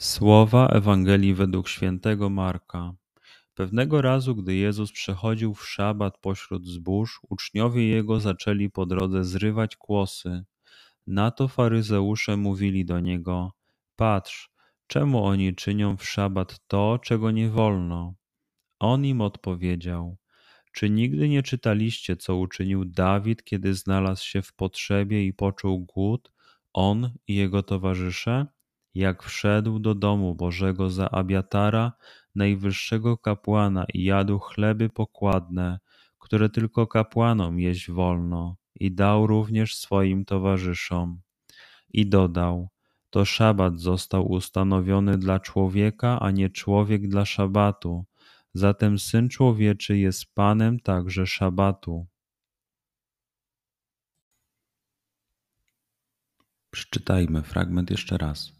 Słowa Ewangelii według świętego Marka. Pewnego razu, gdy Jezus przechodził w szabat pośród zbóż, uczniowie Jego zaczęli po drodze zrywać kłosy. Na to faryzeusze mówili do Niego, patrz, czemu oni czynią w szabat to, czego nie wolno? On im odpowiedział, czy nigdy nie czytaliście, co uczynił Dawid, kiedy znalazł się w potrzebie i poczuł głód, on i jego towarzysze? Jak wszedł do domu Bożego za Abiatara, najwyższego kapłana i jadł chleby pokładne, które tylko kapłanom jeść wolno, i dał również swoim towarzyszom. I dodał, to szabat został ustanowiony dla człowieka, a nie człowiek dla szabatu. Zatem Syn Człowieczy jest Panem także szabatu. Przeczytajmy fragment jeszcze raz.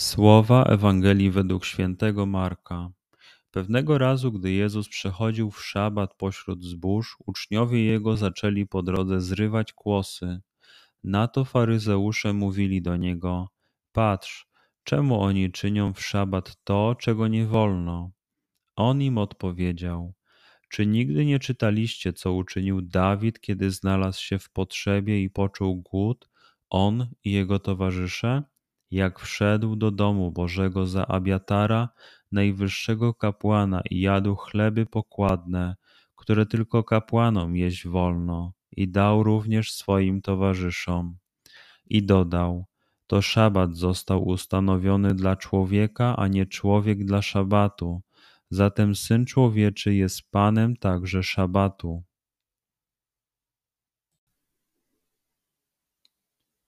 Słowa Ewangelii według świętego Marka. Pewnego razu, gdy Jezus przechodził w szabat pośród zbóż, uczniowie Jego zaczęli po drodze zrywać kłosy. Na to faryzeusze mówili do Niego, patrz, czemu oni czynią w szabat to, czego nie wolno? On im odpowiedział, czy nigdy nie czytaliście, co uczynił Dawid, kiedy znalazł się w potrzebie i poczuł głód, on i jego towarzysze? Jak wszedł do domu Bożego za Abiatara, najwyższego kapłana i jadł chleby pokładne, które tylko kapłanom jeść wolno, i dał również swoim towarzyszom. I dodał, to szabat został ustanowiony dla człowieka, a nie człowiek dla szabatu. Zatem Syn Człowieczy jest Panem także szabatu.